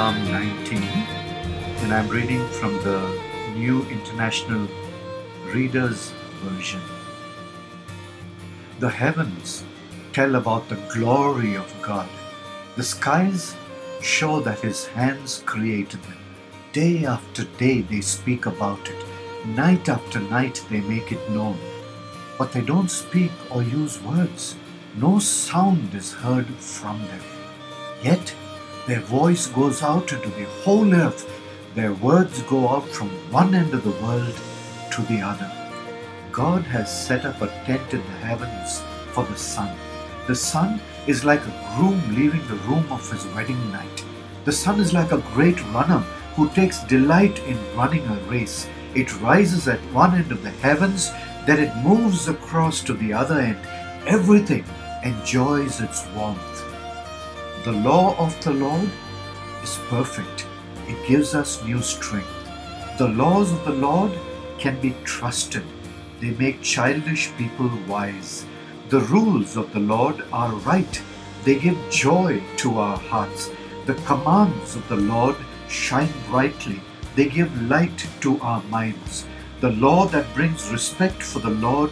Psalm 19, and I'm reading from the New International Reader's Version. The heavens tell about the glory of God. The skies show that His hands created them. Day after day they speak about it. Night after night they make it known. But they don't speak or use words. No sound is heard from them. Yet their voice goes out into the whole earth. Their words go out from one end of the world to the other. God has set up a tent in the heavens for the sun. The sun is like a groom leaving the room of his wedding night. The sun is like a great runner who takes delight in running a race. It rises at one end of the heavens, then it moves across to the other end. Everything enjoys its warmth. The law of the Lord is perfect. It gives us new strength. The laws of the Lord can be trusted. They make childish people wise. The rules of the Lord are right. They give joy to our hearts. The commands of the Lord shine brightly. They give light to our minds. The law that brings respect for the Lord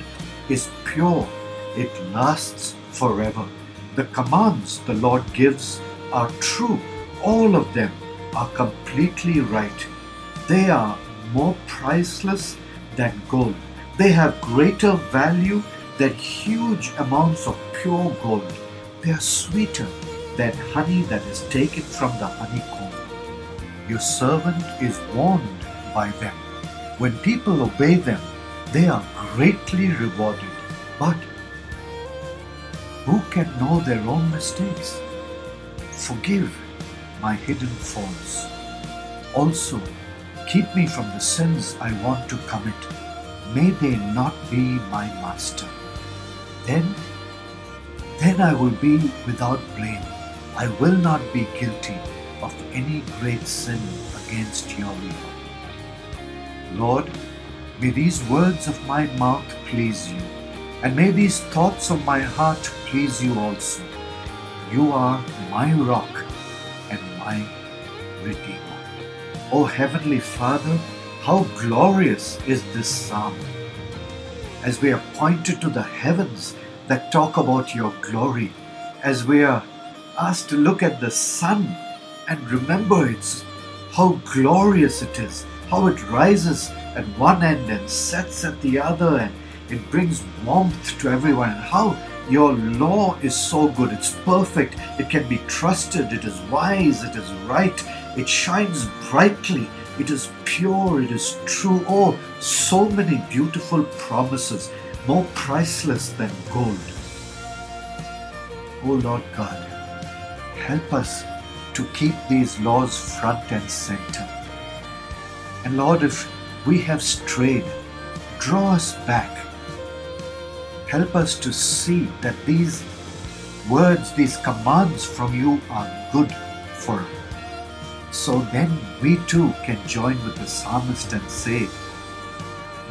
is pure. It lasts forever. The commands the Lord gives are true. All of them are completely right. They are more priceless than gold. They have greater value than huge amounts of pure gold. They are sweeter than honey that is taken from the honeycomb. Your servant is warned by them. When people obey them, they are greatly rewarded. But who can know their own mistakes? Forgive my hidden faults. Also, keep me from the sins I want to commit. May they not be my master. Then, then I will be without blame. I will not be guilty of any great sin against your law. Lord, may these words of my mouth please you, and may these thoughts of my heart please you also. You are my rock and my redeemer. O Heavenly Father, how glorious is this psalm! As we are pointed to the heavens that talk about your glory, as we are asked to look at the sun and remember its how glorious it is, how it rises at one end and sets at the other, and it brings warmth to everyone, and how your law is so good, it's perfect, it can be trusted, it is wise, it is right, it shines brightly, it is pure, it is true. Oh, so many beautiful promises, more priceless than gold. Oh Lord God, help us to keep these laws front and center. And Lord, if we have strayed, draw us back. Help us to see that these words, these commands from you are good for us. So then we too can join with the psalmist and say,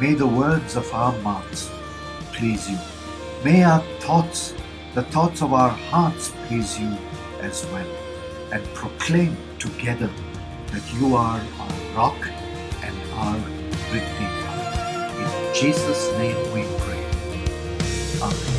May the words of our mouths please you. May our thoughts, the thoughts of our hearts please you as well. And proclaim together that you are our rock and our redeemer. In Jesus' name we pray. 啊。